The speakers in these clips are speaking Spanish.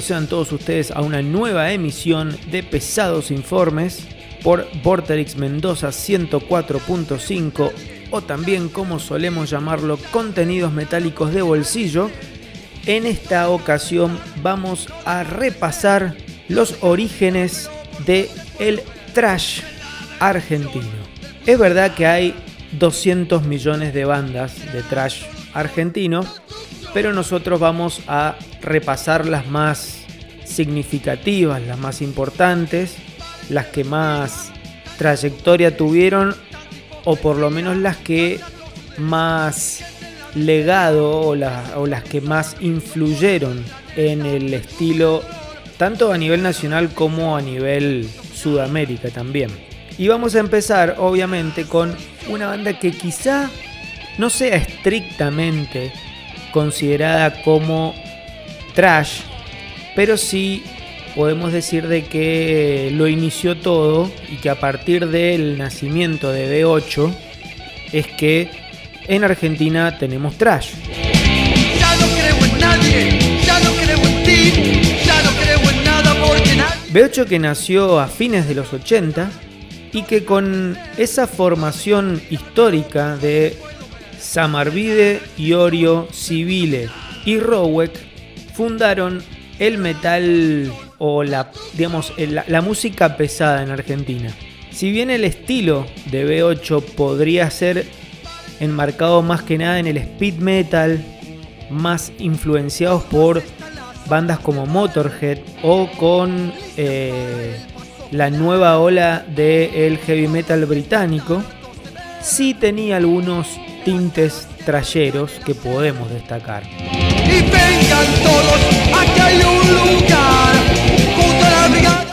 Sean todos ustedes a una nueva emisión de Pesados Informes por Vorterix Mendoza 104.5 o también como solemos llamarlo contenidos metálicos de bolsillo. En esta ocasión vamos a repasar los orígenes de el trash argentino. Es verdad que hay 200 millones de bandas de trash argentino, pero nosotros vamos a repasar las más significativas, las más importantes, las que más trayectoria tuvieron o por lo menos las que más legado o, las que más influyeron en el estilo tanto a nivel nacional como a nivel Sudamérica también. Y vamos a empezar obviamente con una banda que quizá no sea estrictamente considerada como trash, pero sí podemos decir de que lo inició todo y que a partir del nacimiento de B8 es que en Argentina tenemos trash. Ya no creo en nadie, ya no creo en ti, ya no creo en nada porque B8 que nació a fines de los 80 y que con esa formación histórica de Samarvide, Iorio, Civile y Rowek fundaron el metal o la, digamos, la, música pesada en Argentina. Si bien el estilo de B8 podría ser enmarcado más que nada en el speed metal, más influenciados por bandas como Motorhead o con eh, la nueva ola del heavy metal británico, sí tenía algunos tintes trayeros que podemos destacar.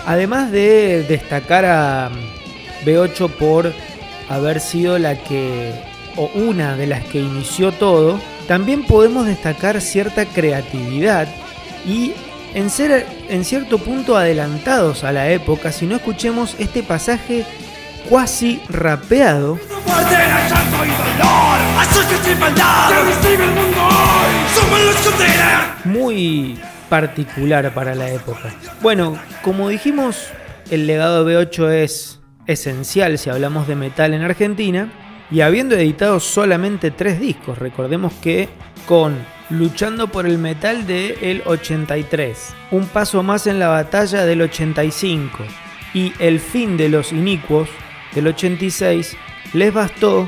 Además de destacar a B8 por haber sido la que, o una de las que inició todo, también podemos destacar cierta creatividad y en ser en cierto punto adelantados a la época si no escuchemos este pasaje cuasi rapeado. Muy particular para la época. Bueno, como dijimos, el legado B8 es esencial si hablamos de metal en Argentina. Y habiendo editado solamente tres discos, recordemos que con Luchando por el Metal del el 83, Un Paso Más en la Batalla del 85 y El Fin de los Inicuos del 86, les bastó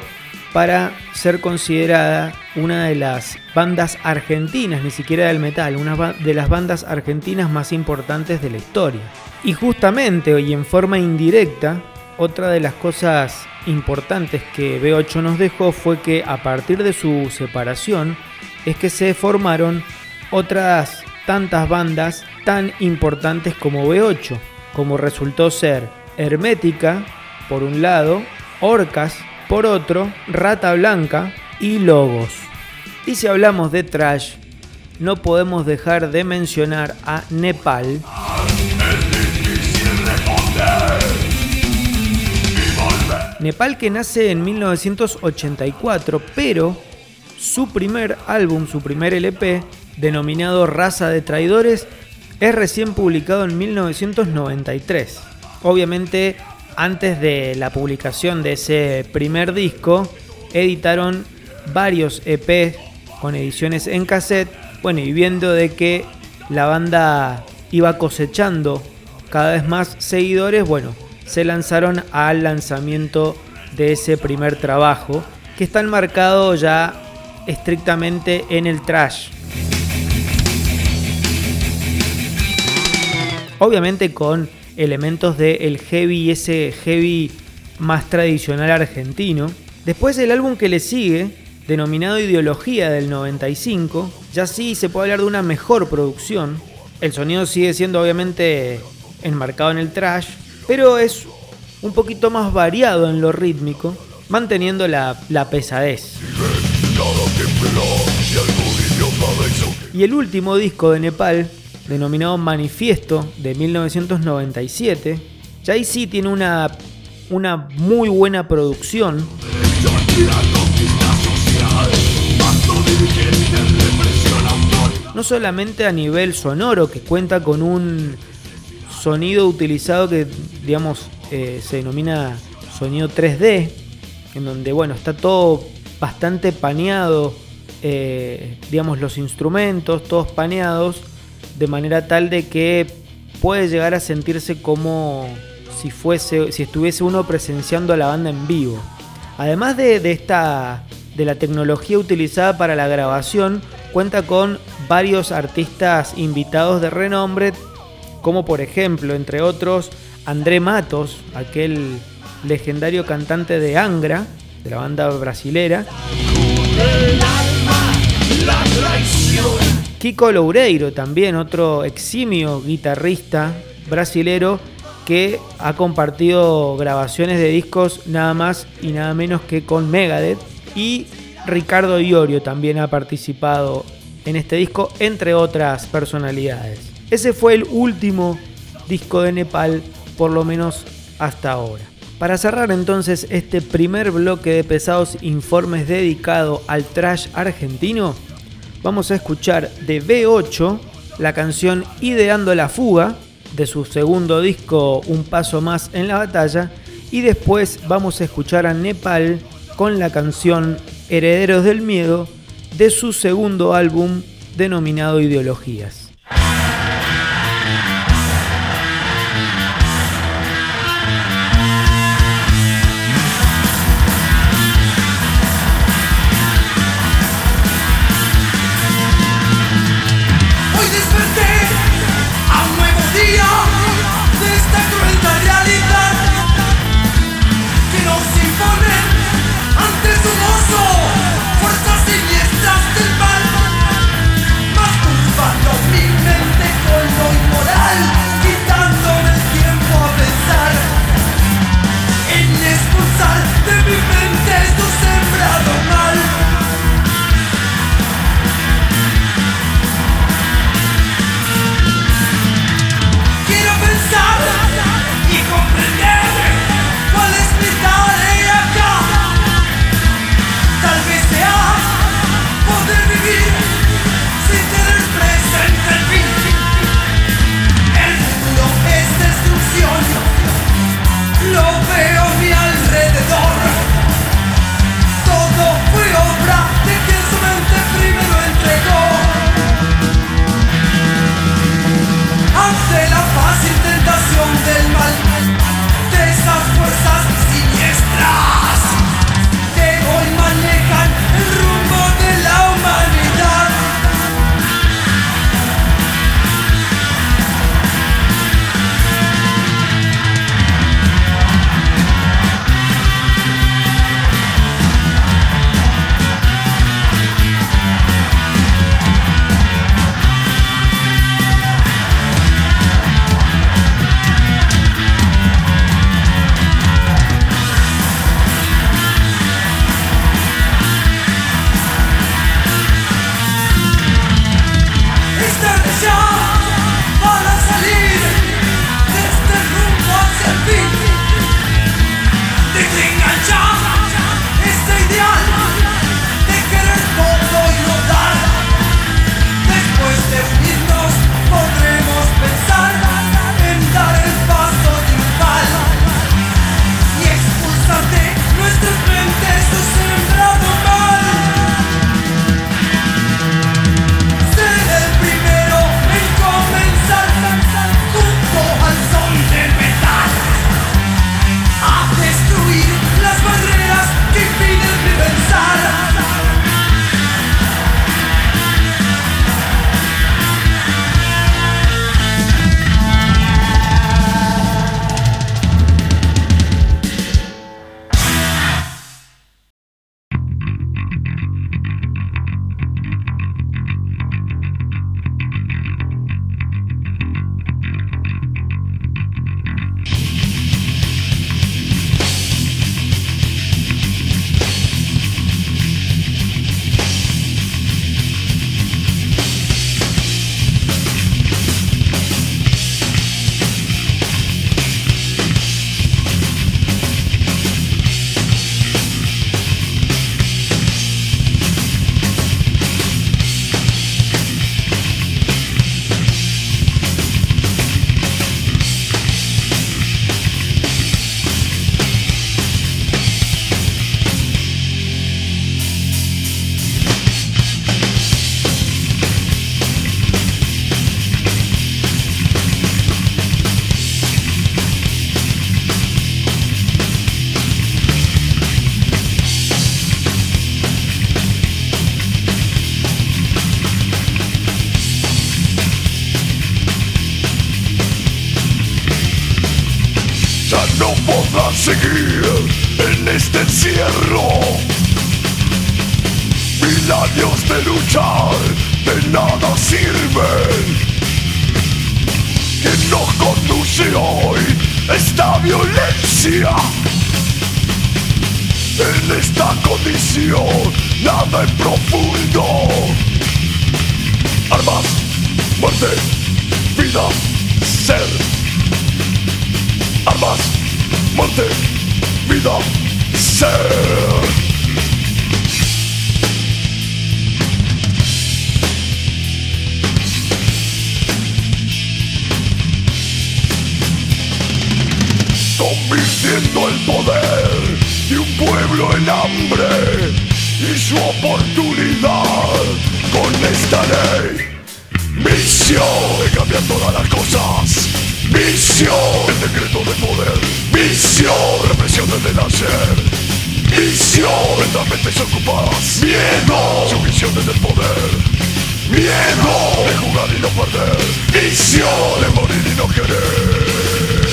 para ser considerada una de las bandas argentinas, ni siquiera del metal, una de las bandas argentinas más importantes de la historia. Y justamente, y en forma indirecta, otra de las cosas importantes que B8 nos dejó fue que a partir de su separación es que se formaron otras tantas bandas tan importantes como B8, como resultó ser Hermética, por un lado, Orcas, por otro, Rata Blanca y Logos. Y si hablamos de trash, no podemos dejar de mencionar a Nepal. Nepal que nace en 1984, pero su primer álbum, su primer LP, denominado Raza de Traidores, es recién publicado en 1993. Obviamente, antes de la publicación de ese primer disco, editaron varios EP con ediciones en cassette. Bueno, y viendo de que la banda iba cosechando cada vez más seguidores, bueno, se lanzaron al lanzamiento de ese primer trabajo, que está enmarcado ya estrictamente en el trash. Obviamente con elementos del el heavy, ese heavy más tradicional argentino. Después el álbum que le sigue, denominado Ideología del 95, ya sí se puede hablar de una mejor producción. El sonido sigue siendo obviamente enmarcado en el trash, pero es un poquito más variado en lo rítmico, manteniendo la, la pesadez. Y el último disco de Nepal, denominado Manifiesto de 1997, ya ahí sí tiene una, una muy buena producción. No solamente a nivel sonoro, que cuenta con un sonido utilizado que, digamos, eh, se denomina sonido 3D, en donde, bueno, está todo bastante paneado, eh, digamos, los instrumentos, todos paneados, de manera tal de que puede llegar a sentirse como si fuese, si estuviese uno presenciando a la banda en vivo. Además de, esta, de la tecnología utilizada para la grabación, cuenta con varios artistas invitados de renombre, como por ejemplo, entre otros, André Matos, aquel legendario cantante de Angra, de la banda brasilera. Kiko Loureiro, también otro eximio guitarrista brasilero que ha compartido grabaciones de discos nada más y nada menos que con Megadeth. Y Ricardo Iorio también ha participado en este disco, entre otras personalidades. Ese fue el último disco de Nepal, por lo menos hasta ahora. Para cerrar entonces este primer bloque de pesados informes dedicado al trash argentino, vamos a escuchar de B8 la canción Ideando la Fuga, de su segundo disco Un Paso Más en la Batalla y después vamos a escuchar a Nepal con la canción Herederos del Miedo de su segundo álbum denominado Ideologías. Esta violencia. En esta condición, nada en profundo. Armas, muerte, vida, ser. Armas, muerte, vida, ser. Convirtiendo el poder de un pueblo en hambre y su oportunidad con esta ley. Misión de cambiar todas las cosas. Misión, el decreto de poder. Misión, represión desde nacer. Misión, las mentes ocupadas. Miedo, sumisión desde el poder. Miedo de jugar y no perder. Misión de morir y no querer.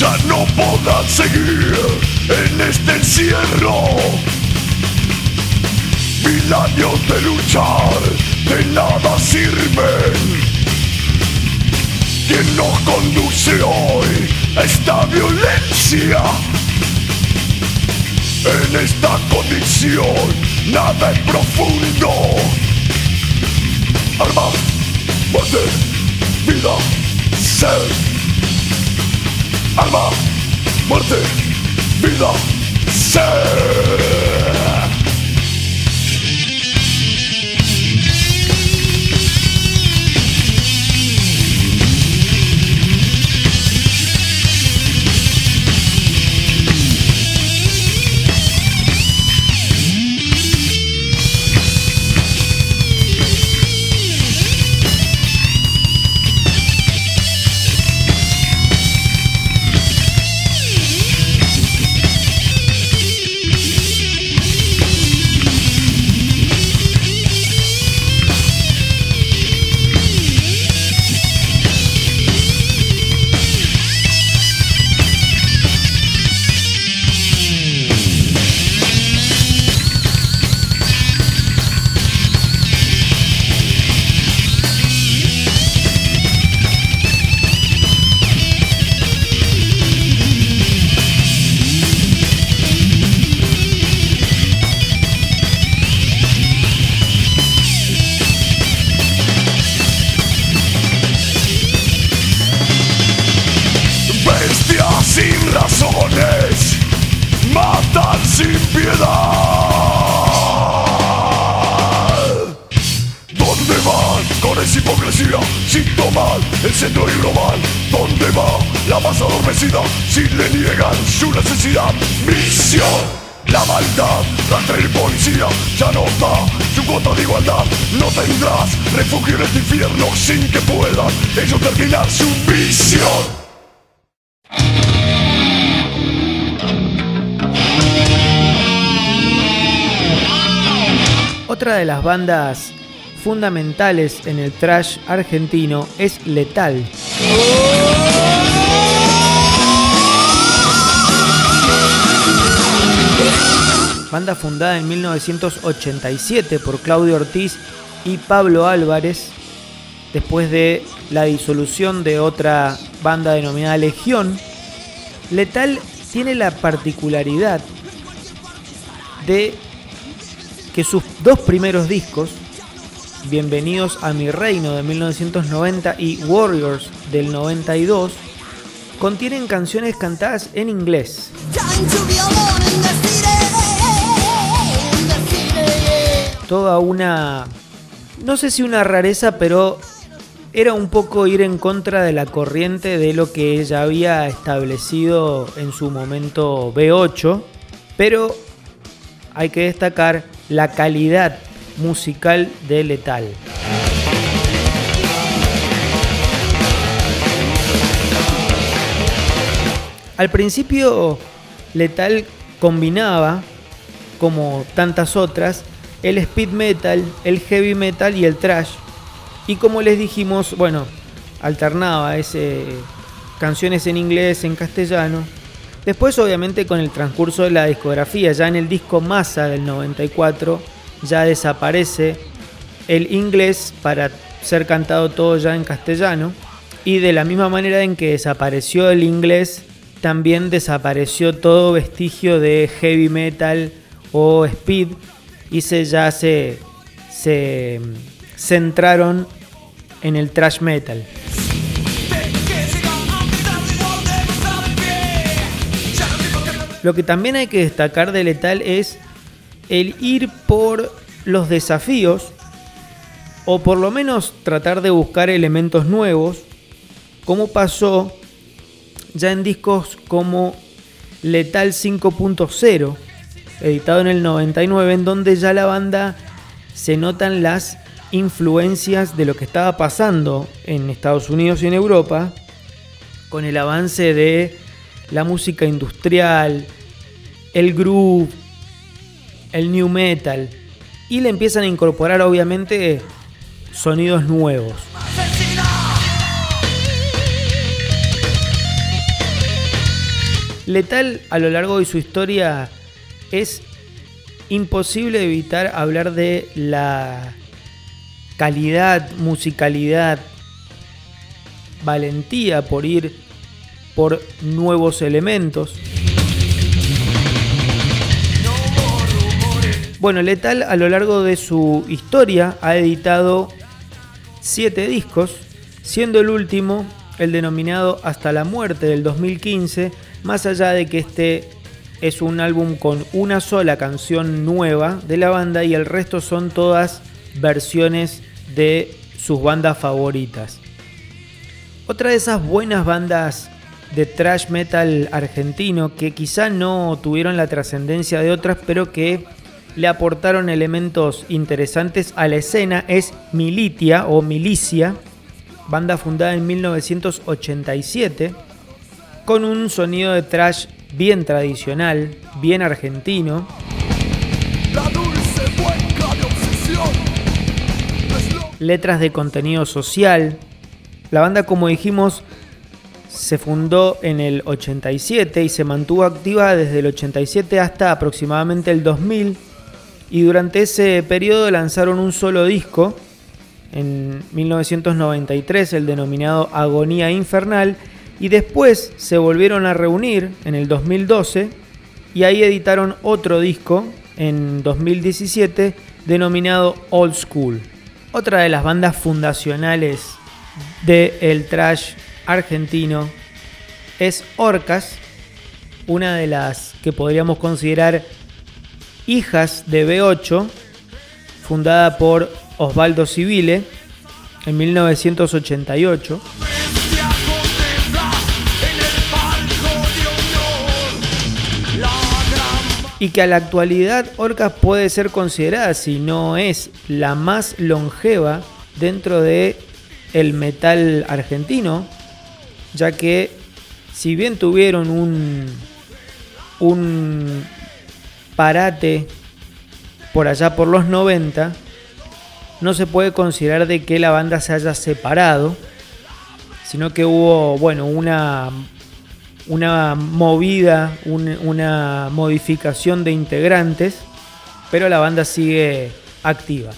Ya no podrán seguir en este encierro. Mil años de luchar de nada sirven. ¿Quién nos conduce hoy a esta violencia? En esta condición, nada es profundo. Arma, muerte, vida, ser alma, muerte, vida, ser. Las bandas fundamentales en el trash argentino es Letal. Banda fundada en 1987 por Claudio Ortiz y Pablo Álvarez, después de la disolución de otra banda denominada Legión, Letal tiene la particularidad de que sus dos primeros discos, Bienvenidos a mi reino de 1990 y Warriors del 92, contienen canciones cantadas en inglés. Toda una, no sé si una rareza, pero era un poco ir en contra de la corriente de lo que ella había establecido en su momento B8, pero hay que destacar la calidad musical de Letal. Al principio Letal combinaba, como tantas otras, el speed metal, el heavy metal y el trash. Y como les dijimos, bueno, alternaba canciones en inglés, en castellano. Después, obviamente, con el transcurso de la discografía, ya en el disco Massa del 94, ya desaparece el inglés para ser cantado todo ya en castellano. Y de la misma manera en que desapareció el inglés, también desapareció todo vestigio de heavy metal o speed y se ya se, se centraron en el thrash metal. Lo que también hay que destacar de Letal es el ir por los desafíos o por lo menos tratar de buscar elementos nuevos, como pasó ya en discos como Letal 5.0, editado en el 99, en donde ya la banda se notan las influencias de lo que estaba pasando en Estados Unidos y en Europa, con el avance de la música industrial, el groove, el new metal, y le empiezan a incorporar obviamente sonidos nuevos. Letal a lo largo de su historia es imposible evitar hablar de la calidad, musicalidad, valentía por ir por nuevos elementos. Bueno, Letal a lo largo de su historia ha editado siete discos, siendo el último el denominado Hasta la muerte del 2015, más allá de que este es un álbum con una sola canción nueva de la banda y el resto son todas versiones de sus bandas favoritas. Otra de esas buenas bandas de thrash metal argentino que quizá no tuvieron la trascendencia de otras, pero que le aportaron elementos interesantes a la escena es Militia o Milicia, banda fundada en 1987, con un sonido de thrash bien tradicional, bien argentino. Letras de contenido social. La banda, como dijimos, se fundó en el 87 y se mantuvo activa desde el 87 hasta aproximadamente el 2000 y durante ese periodo lanzaron un solo disco en 1993, el denominado Agonía Infernal, y después se volvieron a reunir en el 2012 y ahí editaron otro disco en 2017 denominado Old School. Otra de las bandas fundacionales del el trash argentino es Orcas, una de las que podríamos considerar hijas de B8, fundada por Osvaldo Civile en 1988. Y que a la actualidad Orcas puede ser considerada, si no es la más longeva dentro de el metal argentino, ya que si bien tuvieron un, un parate por allá por los 90, no se puede considerar de que la banda se haya separado, sino que hubo, bueno, una, una movida, una modificación de integrantes, pero la banda sigue activa.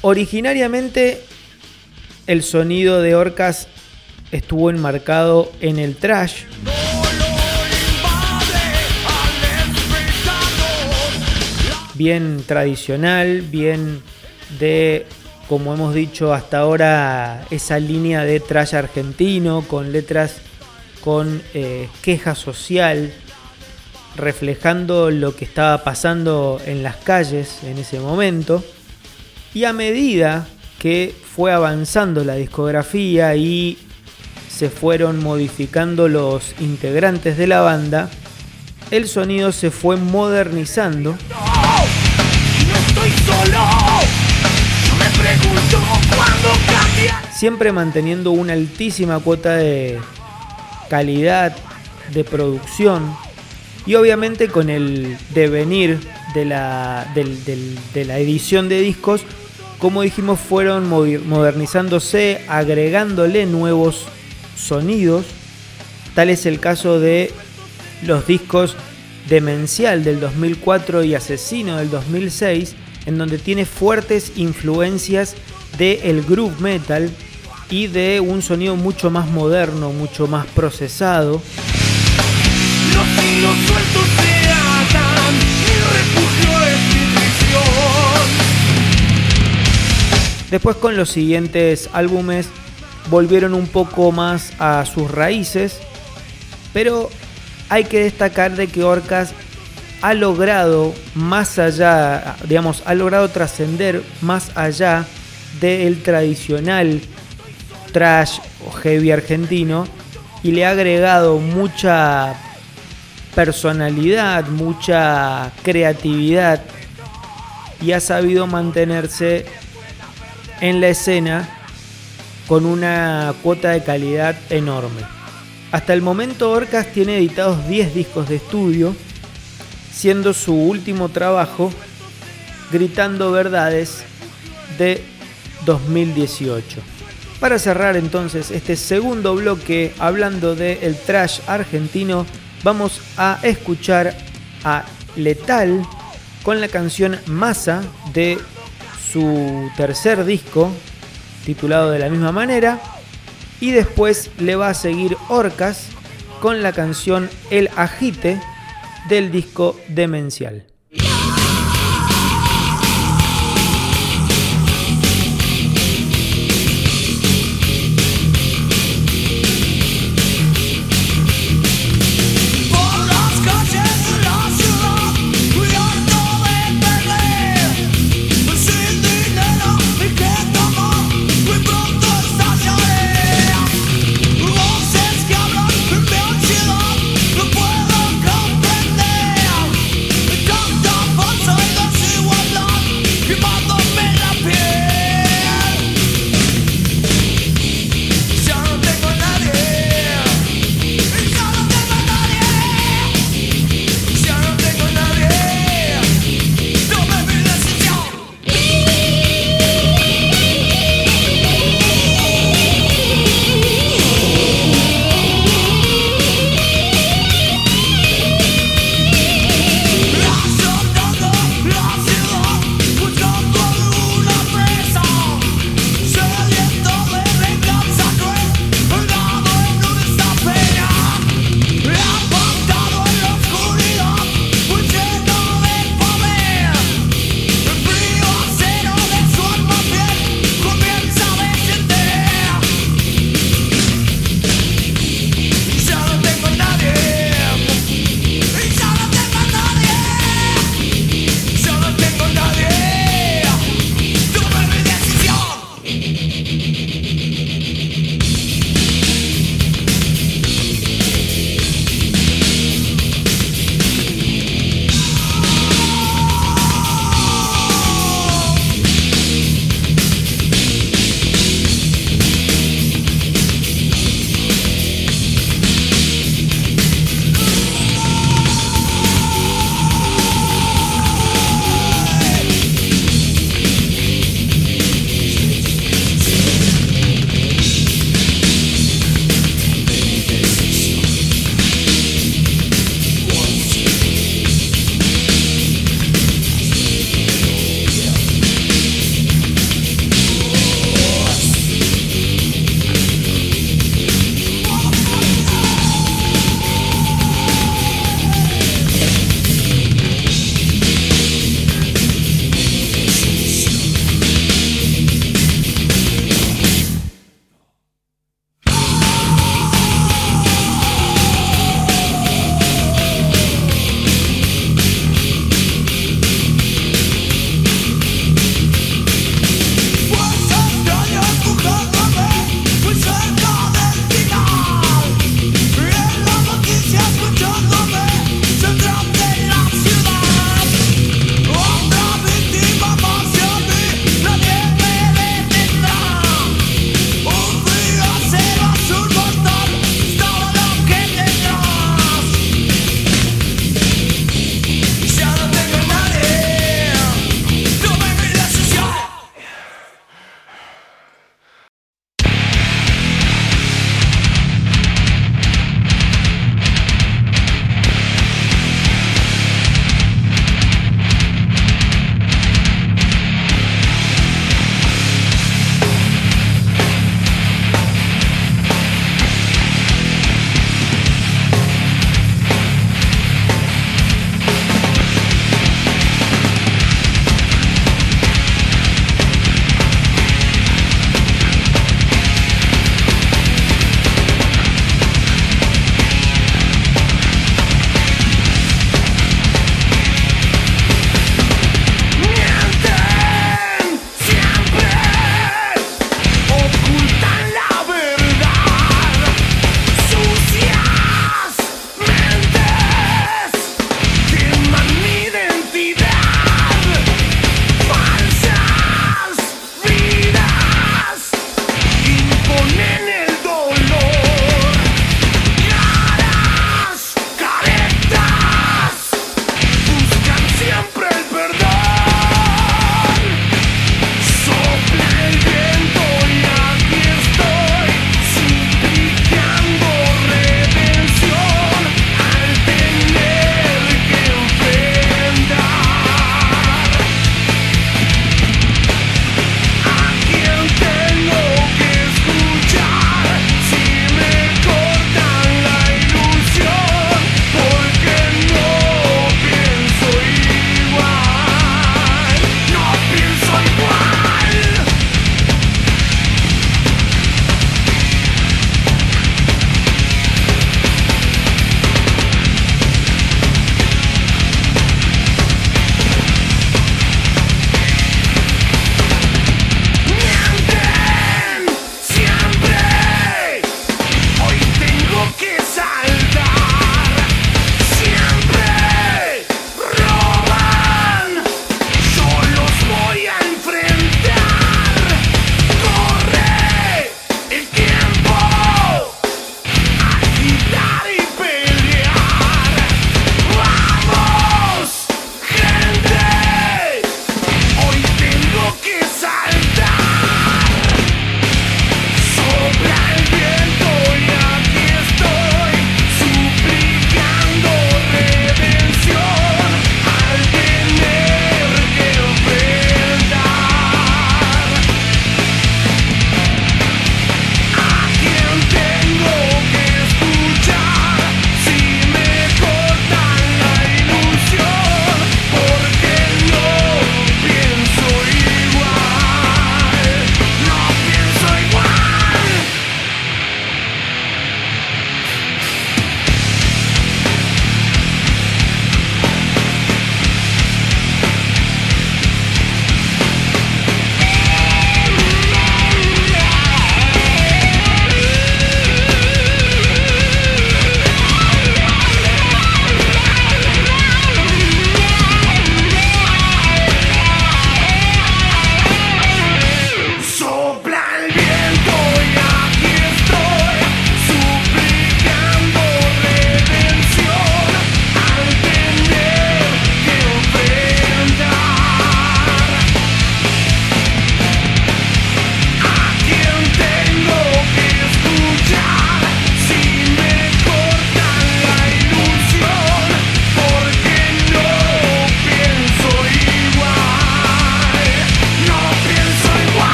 Originariamente el sonido de Orcas estuvo enmarcado en el trash. Bien tradicional, bien de, como hemos dicho hasta ahora, esa línea de trash argentino con letras con eh, queja social, reflejando lo que estaba pasando en las calles en ese momento. Y a medida que fue avanzando la discografía y se fueron modificando los integrantes de la banda, el sonido se fue modernizando. Siempre manteniendo una altísima cuota de calidad, de producción y obviamente con el devenir de la, de la edición de discos, como dijimos, fueron modernizándose, agregándole nuevos sonidos. Tal es el caso de los discos Demencial del 2004 y Asesino del 2006, en donde tiene fuertes influencias del groove metal y de un sonido mucho más moderno, mucho más procesado. Después con los siguientes álbumes volvieron un poco más a sus raíces, pero hay que destacar de que Orcas ha logrado más allá, digamos, ha logrado trascender más allá del tradicional trash o heavy argentino y le ha agregado mucha personalidad, mucha creatividad y ha sabido mantenerse en la escena con una cuota de calidad enorme. Hasta el momento Orcas tiene editados 10 discos de estudio, siendo su último trabajo Gritando Verdades de 2018. Para cerrar entonces este segundo bloque hablando del el trash argentino, vamos a escuchar a Letal con la canción Masa de su tercer disco, titulado de la misma manera, y después le va a seguir Orcas con la canción El Agite del disco Demencial.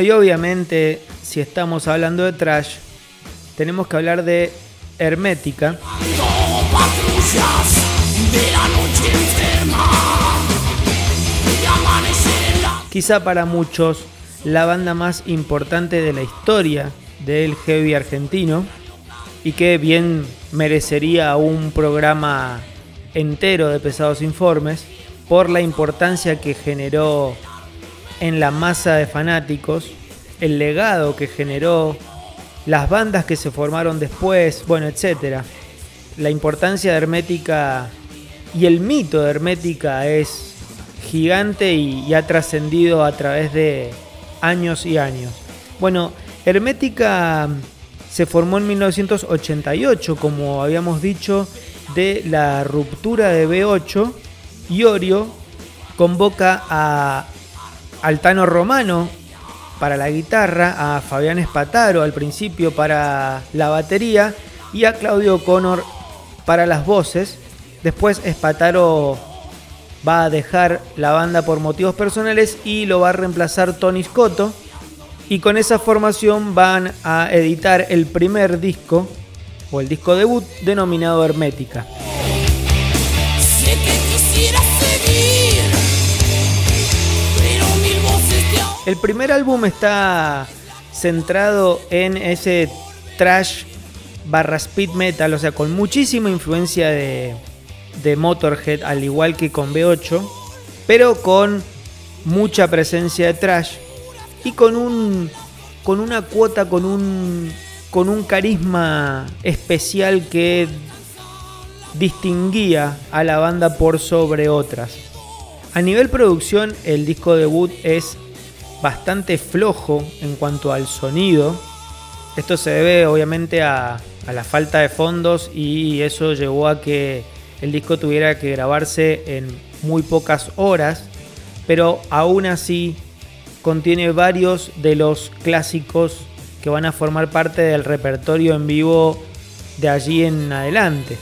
Y obviamente, si estamos hablando de trash, tenemos que hablar de Hermética. Quizá para muchos la banda más importante de la historia del heavy argentino y que bien merecería un programa entero de pesados informes por la importancia que generó en la masa de fanáticos, el legado que generó, las bandas que se formaron después, bueno, etcétera. La importancia de Hermética y el mito de Hermética es gigante y, ha trascendido a través de años y años. Bueno, Hermética se formó en 1988, como habíamos dicho, de la ruptura de B8 Iorio convoca a Altano Romano para la guitarra, a Fabián Espataro al principio para la batería y a Claudio Connor para las voces. Después Espataro va a dejar la banda por motivos personales y lo va a reemplazar Tony Scotto. Y con esa formación van a editar el primer disco, o el disco debut, denominado Hermética. El primer álbum está centrado en ese trash barra speed metal, o sea, con muchísima influencia de, de Motorhead, al igual que con B8, pero con mucha presencia de trash y con un con una cuota, con un con un carisma especial que distinguía a la banda por sobre otras. A nivel producción, el disco debut es bastante flojo en cuanto al sonido. Esto se debe obviamente a, la falta de fondos y eso llevó a que el disco tuviera que grabarse en muy pocas horas, pero aún así contiene varios de los clásicos que van a formar parte del repertorio en vivo de allí en adelante.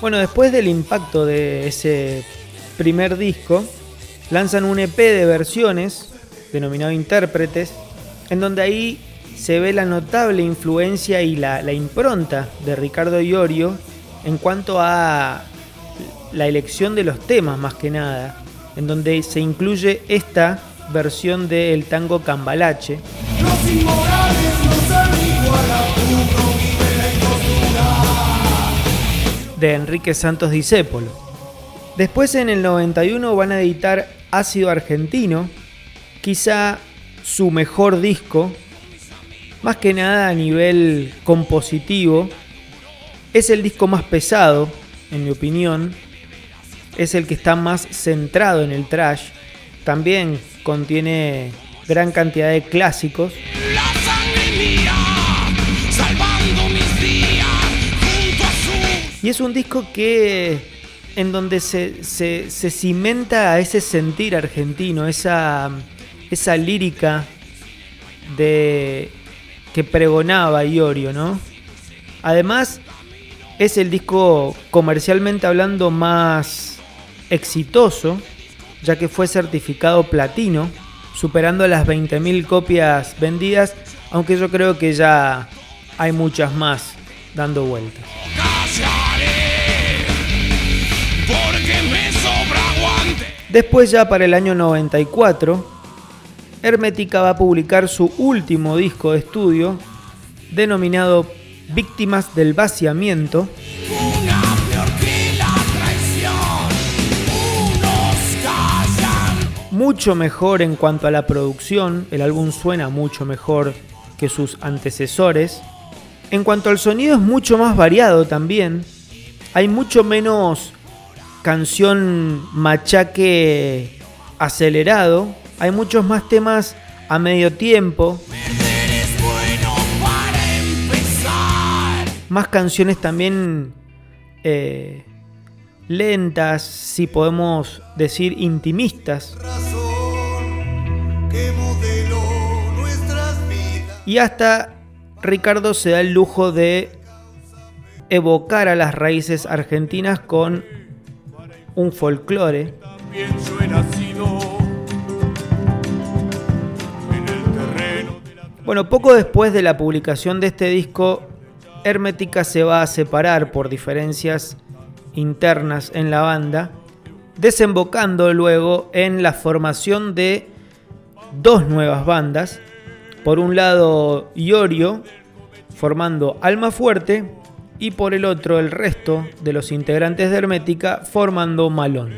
Bueno, después del impacto de ese primer disco, lanzan un EP de versiones denominado Intérpretes, en donde ahí se ve la notable influencia y la, impronta de Ricardo Iorio en cuanto a la elección de los temas más que nada, en donde se incluye esta versión del tango Cambalache. De Enrique Santos Discépolo. Después en el 91 van a editar Ácido Argentino, quizá su mejor disco, más que nada a nivel compositivo. Es el disco más pesado, en mi opinión. Es el que está más centrado en el trash. También contiene gran cantidad de clásicos. Y es un disco que en donde se, se, cimenta a ese sentir argentino, esa, esa lírica de que pregonaba Iorio, ¿no? Además, es el disco comercialmente hablando más exitoso, ya que fue certificado platino, superando las 20.000 copias vendidas, aunque yo creo que ya hay muchas más dando vueltas. Después ya para el año 94, Hermética va a publicar su último disco de estudio, denominado Víctimas del Vaciamiento. Mucho mejor en cuanto a la producción, el álbum suena mucho mejor que sus antecesores. En cuanto al sonido es mucho más variado también. Hay mucho menos canción machaque acelerado. Hay muchos más temas a medio tiempo. Más canciones también eh, lentas, si podemos decir intimistas. Y hasta Ricardo se da el lujo de evocar a las raíces argentinas con un folclore. Bueno, poco después de la publicación de este disco, Hermética se va a separar por diferencias internas en la banda, desembocando luego en la formación de dos nuevas bandas. Por un lado, Iorio, formando Alma Fuerte, y por el otro, el resto de los integrantes de Hermética, formando Malón.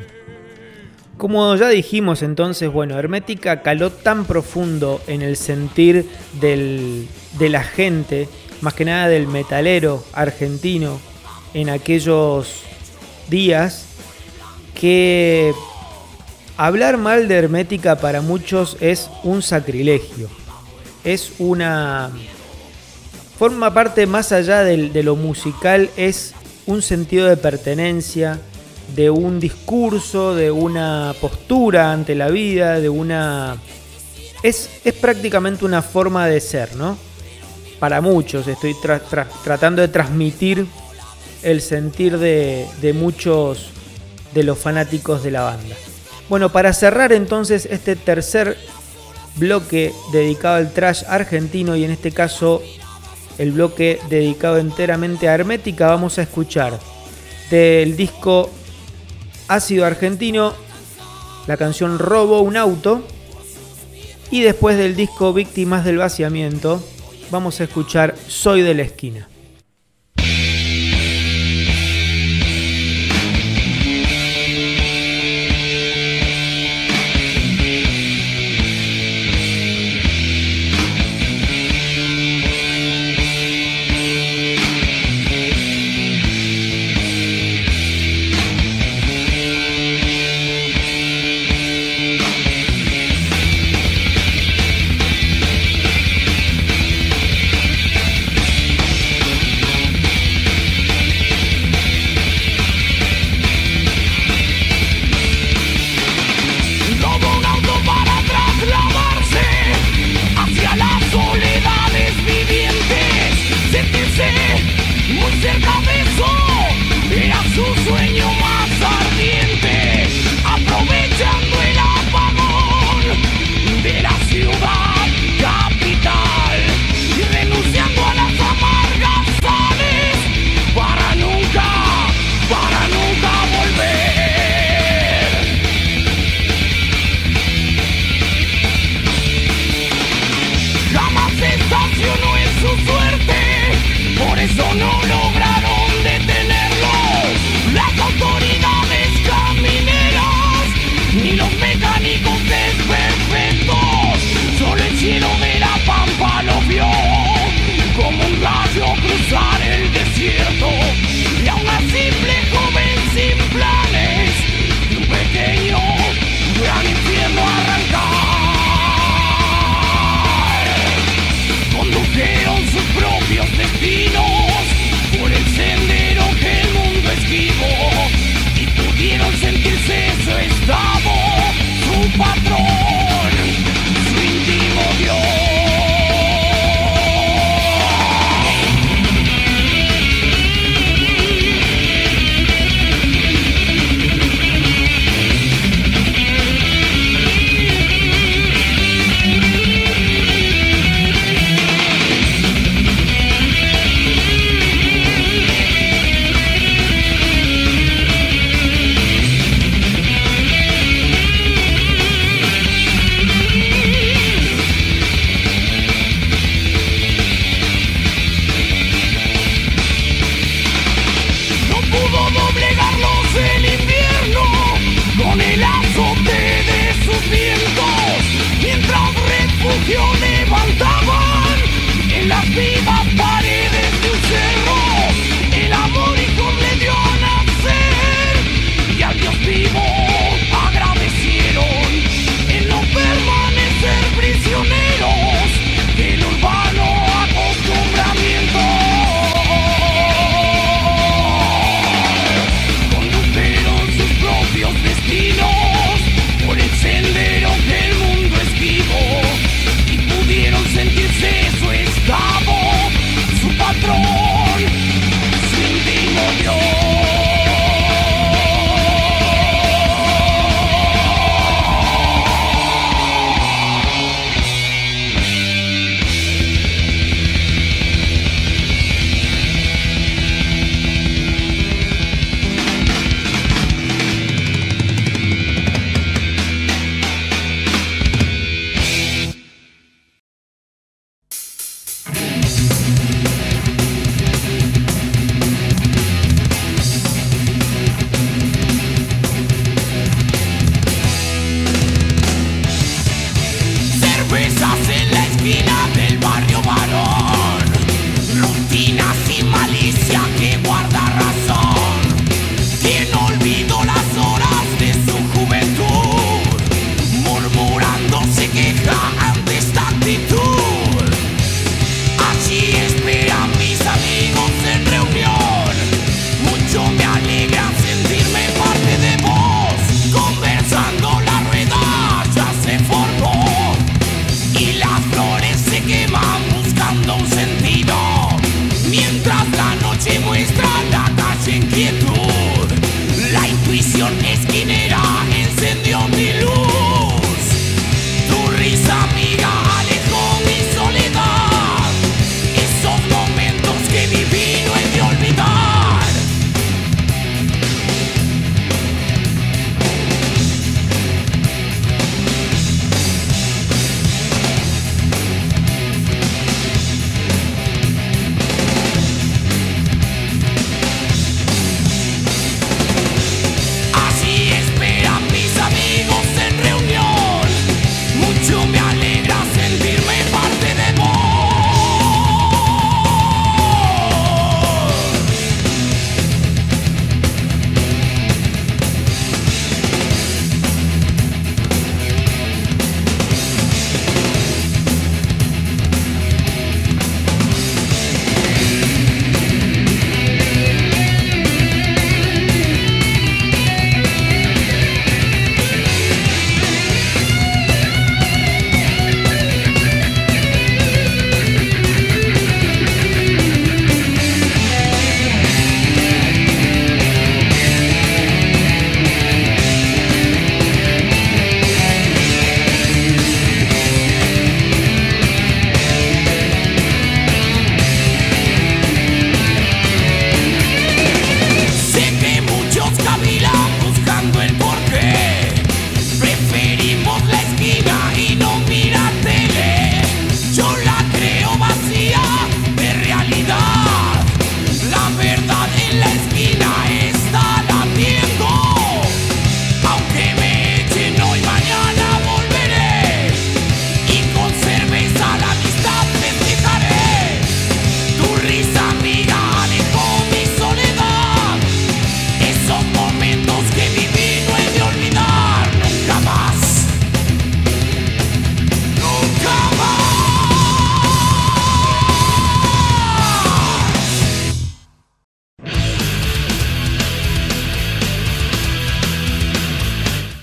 Como ya dijimos entonces, bueno, Hermética caló tan profundo en el sentir de la gente, más que nada del metalero argentino, en aquellos días, que hablar mal de Hermética para muchos es un sacrilegio. Es una... Forma parte más allá de lo musical, es un sentido de pertenencia, de un discurso, de una postura ante la vida, de una... Es, es prácticamente una forma de ser, ¿no? Para muchos, estoy tratando de transmitir el sentir de, de muchos de los fanáticos de la banda. Bueno, para cerrar entonces este tercer bloque dedicado al trash argentino y en este caso el bloque dedicado enteramente a Hermética, vamos a escuchar del disco Ácido Argentino la canción Robo un auto y después del disco Víctimas del Vaciamiento vamos a escuchar Soy de la esquina.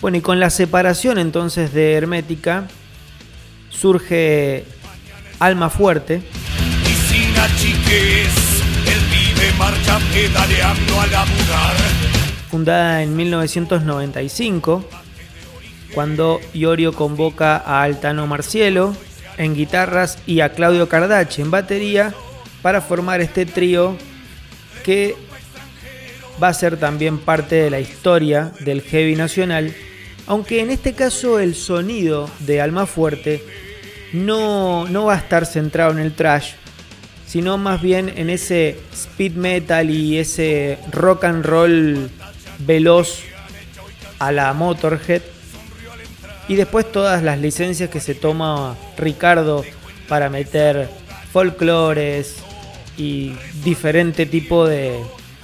Bueno, y con la separación entonces de Hermética surge Alma Fuerte. Y sin achiques, el vive marcha pedaleando a laburar. Fundada en 1995, cuando Iorio convoca a Altano Marcielo en guitarras y a Claudio Cardache en batería para formar este trío que va a ser también parte de la historia del heavy nacional, aunque en este caso el sonido de Alma Fuerte no, no va a estar centrado en el trash, sino más bien en ese speed metal y ese rock and roll veloz a la Motorhead. Y después todas las licencias que se toma Ricardo para meter folclores y diferente tipo de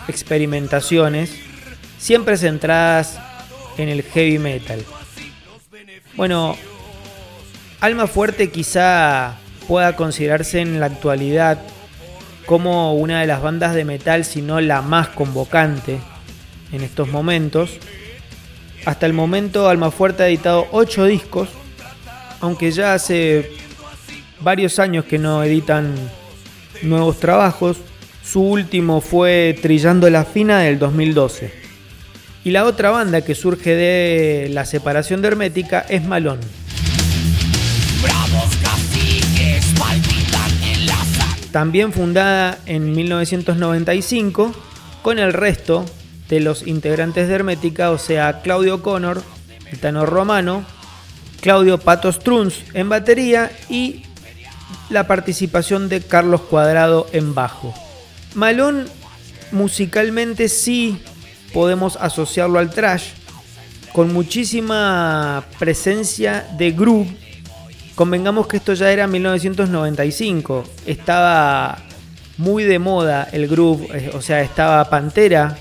experimentaciones, siempre centradas en el heavy metal. Bueno, Alma Fuerte quizá pueda considerarse en la actualidad como una de las bandas de metal, si no la más convocante en estos momentos. Hasta el momento Alma Fuerte ha editado 8 discos, aunque ya hace varios años que no editan nuevos trabajos. Su último fue Trillando la Fina del 2012. Y la otra banda que surge de la separación de Hermética es Malón. También fundada en 1995 con el resto de los integrantes de Hermética, o sea, Claudio Connor, el Tano Romano, Claudio Patos Truns en batería y la participación de Carlos Cuadrado en bajo. Malón musicalmente sí podemos asociarlo al trash, con muchísima presencia de groove. Convengamos que esto ya era 1995, estaba muy de moda el groove, eh, o sea, estaba Pantera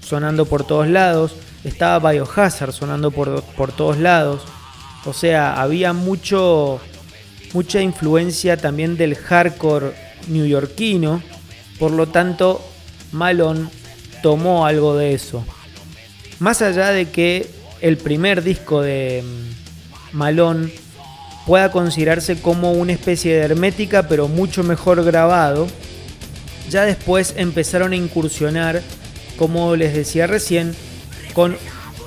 sonando por todos lados, estaba Biohazard sonando por, por todos lados, o sea, había mucho, mucha influencia también del hardcore neoyorquino, por lo tanto, Malone tomó algo de eso. Más allá de que el primer disco de mm, Malone pueda considerarse como una especie de hermética, pero mucho mejor grabado, ya después empezaron a incursionar, como les decía recién, con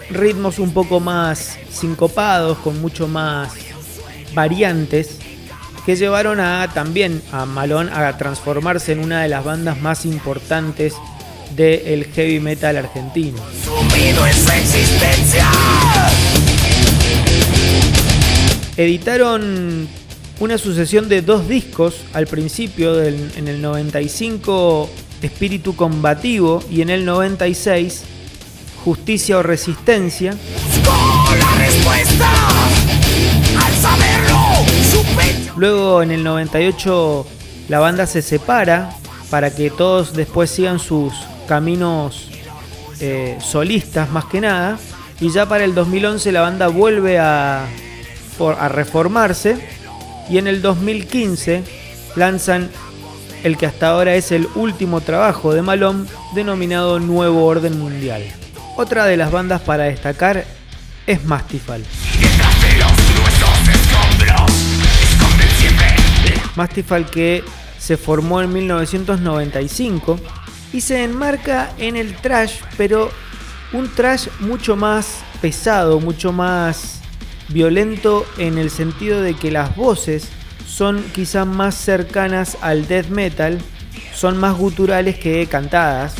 ritmos un poco más sincopados, con mucho más variantes, que llevaron a también a Malone a transformarse en una de las bandas más importantes del heavy metal argentino. Editaron una sucesión de dos discos al principio, en el 95 Espíritu Combativo y en el 96 Justicia o Resistencia. Luego en el 98 la banda se separa para que todos después sigan sus caminos eh, solistas más que nada. Y ya para el 2011 la banda vuelve a, a reformarse y en el 2015 lanzan el que hasta ahora es el último trabajo de Malone denominado Nuevo Orden Mundial. Otra de las bandas para destacar es Mastifal. Mastifal que se formó en 1995 y se enmarca en el trash, pero un trash mucho más pesado, mucho más violento en el sentido de que las voces son quizás más cercanas al death metal, son más guturales que cantadas.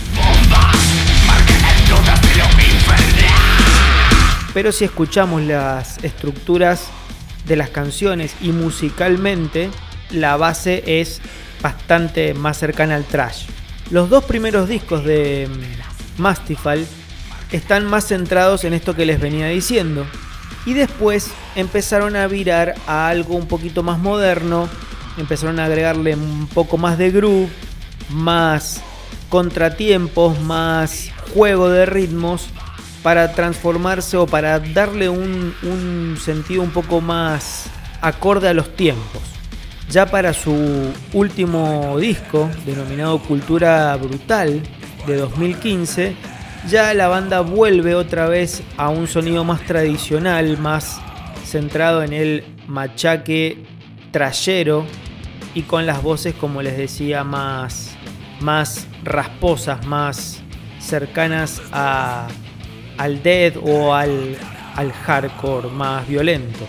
Pero si escuchamos las estructuras de las canciones y musicalmente, la base es bastante más cercana al trash. Los dos primeros discos de mm, Mastifal están más centrados en esto que les venía diciendo. Y después empezaron a virar a algo un poquito más moderno, empezaron a agregarle un poco más de groove, más contratiempos, más juego de ritmos para transformarse o para darle un, un sentido un poco más acorde a los tiempos. Ya para su último disco, denominado Cultura Brutal, de 2015, ya la banda vuelve otra vez a un sonido más tradicional, más centrado en el machaque trayero y con las voces, como les decía, más, más rasposas, más cercanas a, al death o al, al hardcore más violento.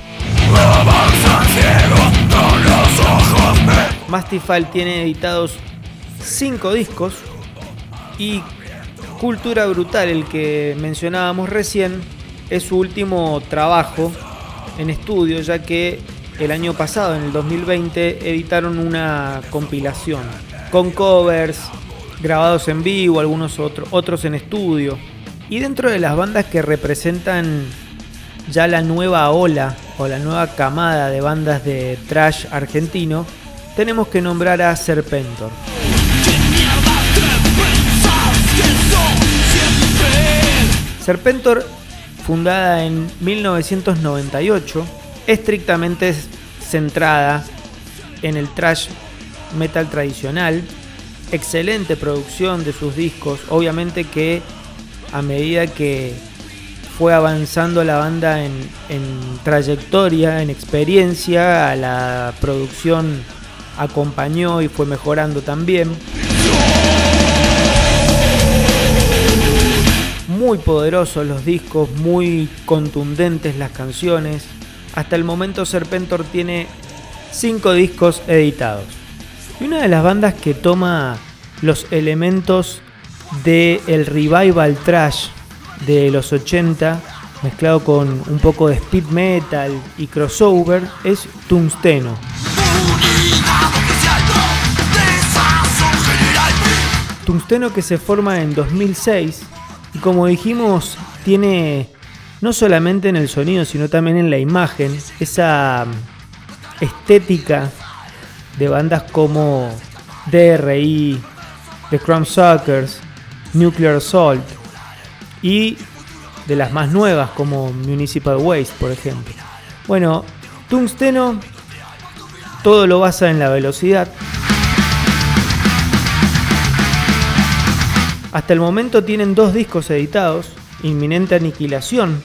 Mastifal tiene editados 5 discos y Cultura Brutal, el que mencionábamos recién, es su último trabajo en estudio, ya que el año pasado, en el 2020, editaron una compilación con covers, grabados en vivo, algunos otros, otros en estudio. Y dentro de las bandas que representan ya la nueva ola o la nueva camada de bandas de trash argentino, tenemos que nombrar a Serpentor. Serpentor, fundada en 1998, estrictamente centrada en el trash metal tradicional, excelente producción de sus discos, obviamente que a medida que fue avanzando la banda en, trayectoria, en experiencia, la producción acompañó y fue mejorando también. Muy poderosos los discos, muy contundentes las canciones. Hasta el momento Serpentor tiene 5 discos editados. Y una de las bandas que toma los elementos del el revival trash de los 80 mezclado con un poco de speed metal y crossover es Tungsteno. Tungsteno que se forma en 2006 y como dijimos tiene no solamente en el sonido sino también en la imagen esa estética de bandas como DRI, The Suckers, Nuclear Assault y de las más nuevas como Municipal Waste, por ejemplo. Bueno, Tungsteno todo lo basa en la velocidad. Hasta el momento tienen dos discos editados, Inminente Aniquilación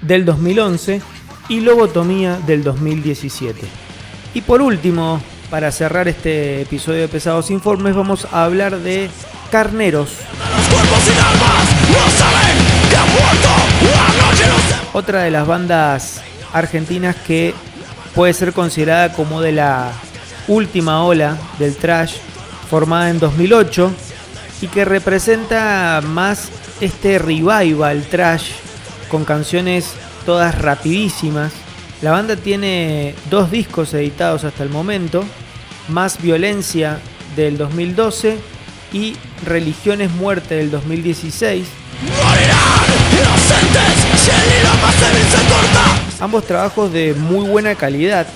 del 2011 y Lobotomía del 2017. Y por último, para cerrar este episodio de Pesados Informes, vamos a hablar de Carneros. Otra de las bandas argentinas que puede ser considerada como de la última ola del trash, formada en 2008 y que representa más este revival trash con canciones todas rapidísimas. La banda tiene dos discos editados hasta el momento más Violencia del 2012 y Religiones Muerte del 2016. Ambos trabajos de muy buena calidad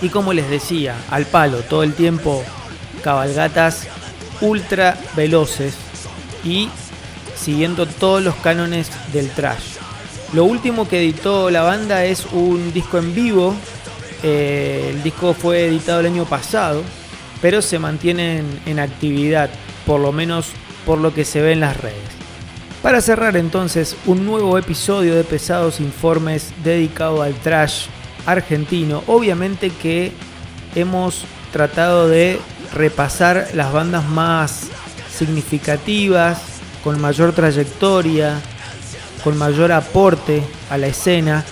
y como les decía, al palo, todo el tiempo cabalgatas ultra veloces y siguiendo todos los cánones del trash. Lo último que editó la banda es un disco en vivo eh, el disco fue editado el año pasado, pero se mantiene en, actividad, por lo menos por lo que se ve en las redes. Para cerrar entonces un nuevo episodio de Pesados Informes dedicado al trash argentino, obviamente que hemos tratado de repasar las bandas más significativas, con mayor trayectoria, con mayor aporte a la escena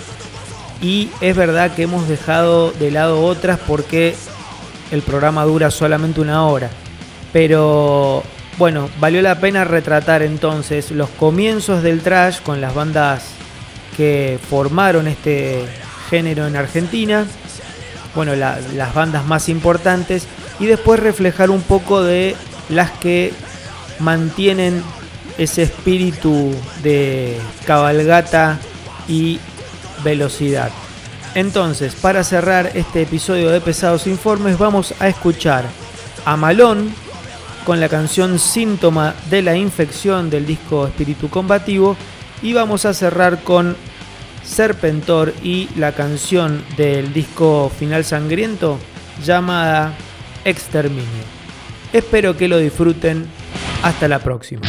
y es verdad que hemos dejado de lado otras porque el programa dura solamente una hora. Pero bueno, valió la pena retratar entonces los comienzos del trash con las bandas que formaron este género en Argentina. Bueno, las bandas más importantes y después reflejar un poco de las que mantienen ese espíritu de cabalgata y velocidad. Entonces, para cerrar este episodio de Pesados Informes, vamos a escuchar a Malón con la canción Síntoma de la infección del disco Espíritu Combativo y vamos a cerrar con Serpentor y la canción del disco Final Sangriento llamada Exterminio. Espero que lo disfruten. Hasta la próxima.